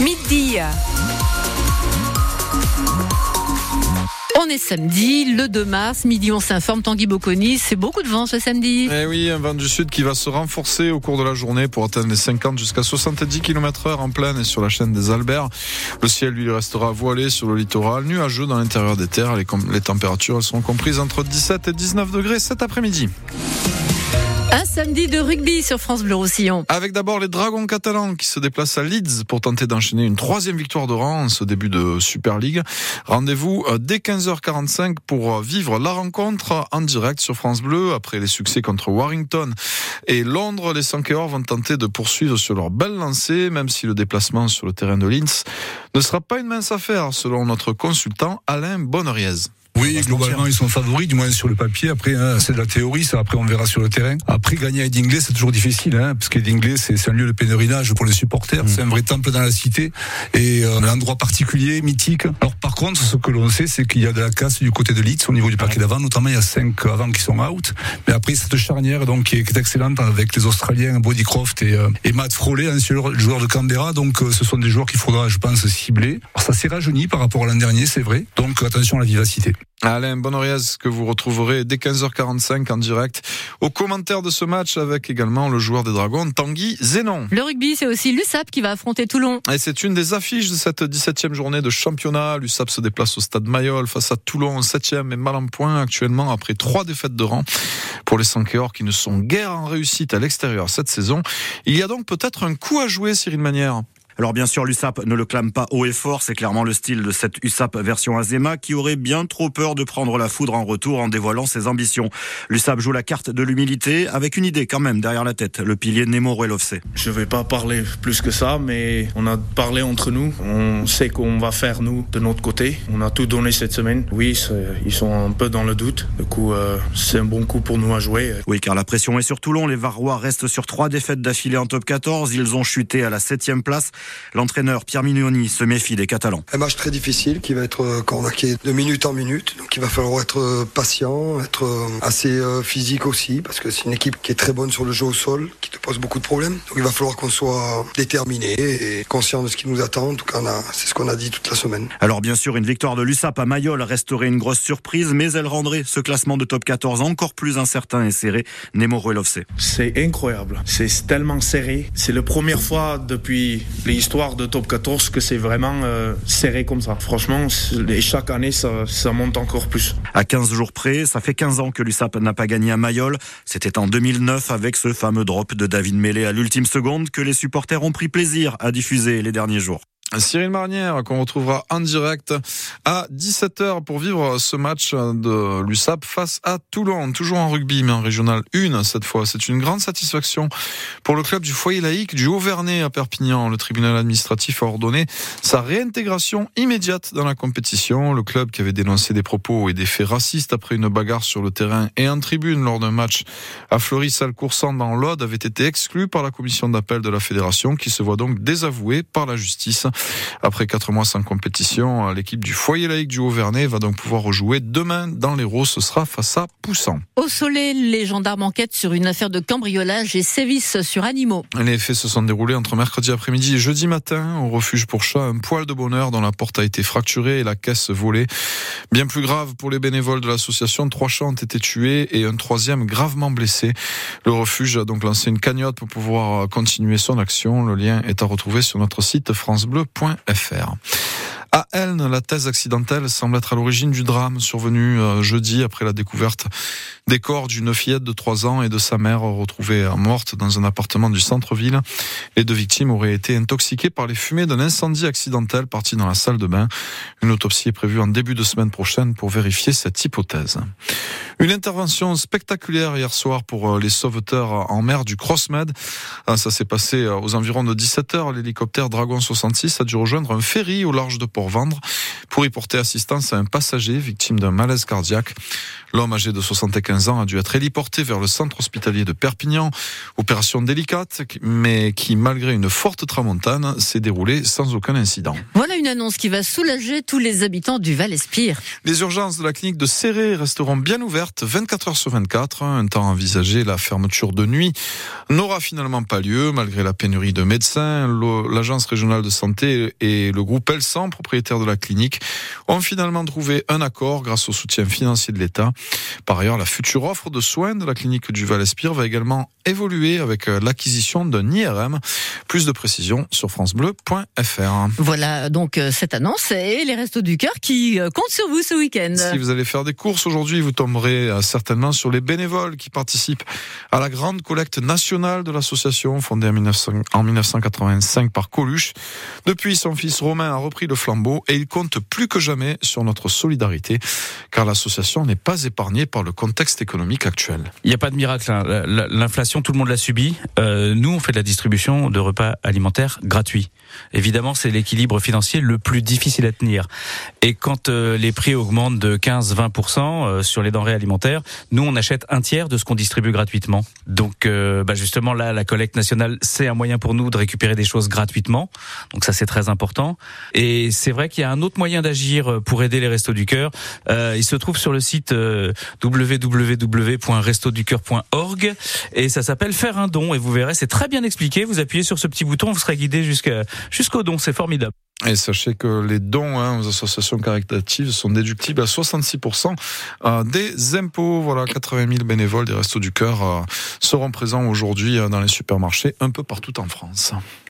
Midi. On est samedi, le 2 mars, midi on s'informe, Tanguy Bocconi, c'est beaucoup de vent ce samedi. Eh oui, un vent du sud qui va se renforcer au cours de la journée pour atteindre les 50 jusqu'à 70 km heure en pleine et sur la chaîne des Alberts. Le ciel lui restera voilé sur le littoral, nuageux dans l'intérieur des terres. Les, les températures seront comprises entre 17 et 19 degrés cet après-midi. Un samedi de rugby sur France Bleu Roussillon. Avec d'abord les Dragons catalans qui se déplacent à Leeds pour tenter d'enchaîner une troisième victoire de rang en ce début de Super League. Rendez-vous euh, dès 15h45 pour euh, vivre la rencontre en direct sur France Bleu. Après les succès contre Warrington et Londres, les Sankeors vont tenter de poursuivre sur leur belle lancée, même si le déplacement sur le terrain de Linz ne sera pas une mince affaire, selon notre consultant Alain Bonneriez. Oui, globalement, ils sont favoris, du moins sur le papier. Après, hein, c'est de la théorie, ça. Après, on verra sur le terrain. Après, gagner à Edingley, c'est toujours difficile, hein, parce qu'Edingley, c'est un lieu de pèlerinage pour les supporters. Mm. C'est un vrai temple dans la cité et euh, un endroit particulier, mythique. Alors, par contre, ce que l'on sait, c'est qu'il y a de la casse du côté de Leeds au niveau du parquet d'avant. Notamment, il y a cinq avant qui sont out. Mais après, cette charnière, donc, qui est, excellente avec les Australiens, Body Croft et, euh, et Matt Froley, ancien joueur de Canberra. Donc, euh, ce sont des joueurs qu'il faudra, je pense, cibler. Alors, ça s'est rajeuni par rapport à l'an dernier, c'est vrai. Donc, attention à la vivacité. Alain Bonoriaz que vous retrouverez dès 15h45 en direct au commentaire de ce match avec également le joueur des Dragons Tanguy Zénon. Le rugby, c'est aussi l'USAP qui va affronter Toulon. Et c'est une des affiches de cette 17e journée de championnat. L'USAP se déplace au stade Mayol face à Toulon, 7e et mal en point actuellement après trois défaites de rang pour les Sankéors qui ne sont guère en réussite à l'extérieur cette saison. Il y a donc peut-être un coup à jouer, Cyril Manière. Alors bien sûr, l'USAP ne le clame pas haut et fort, c'est clairement le style de cette USAP version Azema qui aurait bien trop peur de prendre la foudre en retour en dévoilant ses ambitions. L'USAP joue la carte de l'humilité avec une idée quand même derrière la tête, le pilier Nemo Ruelovce. Je vais pas parler plus que ça, mais on a parlé entre nous, on sait qu'on va faire nous de notre côté. On a tout donné cette semaine. Oui, ils sont un peu dans le doute. Du coup, euh, c'est un bon coup pour nous à jouer. Oui, car la pression est sur Toulon. Les Varrois restent sur trois défaites d'affilée en top 14. Ils ont chuté à la septième place. L'entraîneur Pierre Mignoni se méfie des Catalans. Un match très difficile qui va être euh, cornaqué de minute en minute. Donc il va falloir être euh, patient, être euh, assez physique aussi, parce que c'est une équipe qui est très bonne sur le jeu au sol, pose beaucoup de problèmes. Donc il va falloir qu'on soit déterminé et conscient de ce qui nous attend. En tout cas, c'est ce qu'on a dit toute la semaine. Alors bien sûr, une victoire de l'USAP à Mayol resterait une grosse surprise, mais elle rendrait ce classement de top 14 encore plus incertain et serré. Nemo Ruelovce. C'est incroyable. C'est tellement serré. C'est la première fois depuis l'histoire de top 14 que c'est vraiment euh, serré comme ça. Franchement, et chaque année, ça, ça, monte encore plus. À 15 jours près, ça fait 15 ans que l'USAP n'a pas gagné à Mayol. C'était en 2009 avec ce fameux drop de David Mêlé à l'ultime seconde que les supporters ont pris plaisir à diffuser les derniers jours. Cyril Marnière qu'on retrouvera en direct à 17h pour vivre ce match de l'USAP face à Toulon, toujours en rugby mais en régional 1 cette fois. C'est une grande satisfaction pour le club du foyer laïque du Haut-Vernay à Perpignan. Le tribunal administratif a ordonné sa réintégration immédiate dans la compétition. Le club qui avait dénoncé des propos et des faits racistes après une bagarre sur le terrain et en tribune lors d'un match à Fleury-Salcoursan dans l'Aude avait été exclu par la commission d'appel de la fédération qui se voit donc désavouée par la justice. Après quatre mois sans compétition, l'équipe du foyer laïque du Haut-Vernay va donc pouvoir rejouer demain dans l'Hérault. Ce sera face à Poussan. Au Soleil, les gendarmes enquêtent sur une affaire de cambriolage et sévices sur animaux. Les faits se sont déroulés entre mercredi après-midi et jeudi matin au refuge pour chats. Un poil de bonheur dont la porte a été fracturée et la caisse volée. Bien plus grave pour les bénévoles de l'association, trois chats ont été tués et un troisième gravement blessé. Le refuge a donc lancé une cagnotte pour pouvoir continuer son action. Le lien est à retrouver sur notre site France Bleu .fr. À Elne, la thèse accidentelle semble être à l'origine du drame survenu euh, jeudi après la découverte des corps d'une fillette de 3 ans et de sa mère retrouvées mortes dans un appartement du centre-ville. Les deux victimes auraient été intoxiquées par les fumées d'un incendie accidentel parti dans la salle de bain. Une autopsie est prévue en début de semaine prochaine pour vérifier cette hypothèse. Une intervention spectaculaire hier soir pour euh, les sauveteurs en mer du Crossmed. Ah, ça s'est passé euh, aux environs de 17 heures. L'hélicoptère Dragon 66 a dû rejoindre un ferry au large de Port pour vendre pour y porter assistance à un passager victime d'un malaise cardiaque. L'homme âgé de 75 ans a dû être héliporté vers le centre hospitalier de Perpignan. Opération délicate, mais qui, malgré une forte tramontane, s'est déroulée sans aucun incident. Voilà une annonce qui va soulager tous les habitants du Val-Espire. Les urgences de la clinique de Serré resteront bien ouvertes 24 heures sur 24. Un temps envisagé, la fermeture de nuit n'aura finalement pas lieu, malgré la pénurie de médecins. L'agence régionale de santé et le groupe Elsan, propriétaire de la clinique, ont finalement trouvé un accord grâce au soutien financier de l'État. Par ailleurs, la future offre de soins de la clinique du Val-Espire va également évoluer avec euh, l'acquisition d'un IRM. Plus de précisions sur francebleu.fr. Voilà donc euh, cette annonce et les Restos du Cœur qui euh, comptent sur vous ce week-end. Si vous allez faire des courses aujourd'hui, vous tomberez certainement sur les bénévoles qui participent à la grande collecte nationale de l'association fondée en 1985 par Coluche. Depuis, son fils Romain a repris le flambeau et il compte plus que jamais sur notre solidarité car l'association n'est pas épargnée par le contexte économique actuel. Il n'y a pas de miracle. Hein. L'inflation, tout le monde l'a subi. Euh, nous, on fait de la distribution de repas alimentaires gratuits. Évidemment, c'est l'équilibre financier le plus difficile à tenir. Et quand euh, les prix augmentent de 15-20% euh, sur les denrées alimentaires, nous, on achète un tiers de ce qu'on distribue gratuitement. Donc, bah justement, là, la collecte nationale, c'est un moyen pour nous de récupérer des choses gratuitement. Donc ça, c'est très important. Et c'est vrai qu'il y a un autre moyen d'agir pour aider les Restos du Cœur. il se trouve sur le site www.restoducœur.org et ça s'appelle faire un don et vous verrez c'est très bien expliqué. Vous appuyez sur ce petit bouton, vous serez guidé jusqu'au don, c'est formidable. Et sachez que les dons hein, aux associations caritatives sont déductibles à 66% euh, des impôts. Voilà, 80 000 bénévoles des Restos du Cœur euh, seront présents aujourd'hui euh, dans les supermarchés un peu partout en France.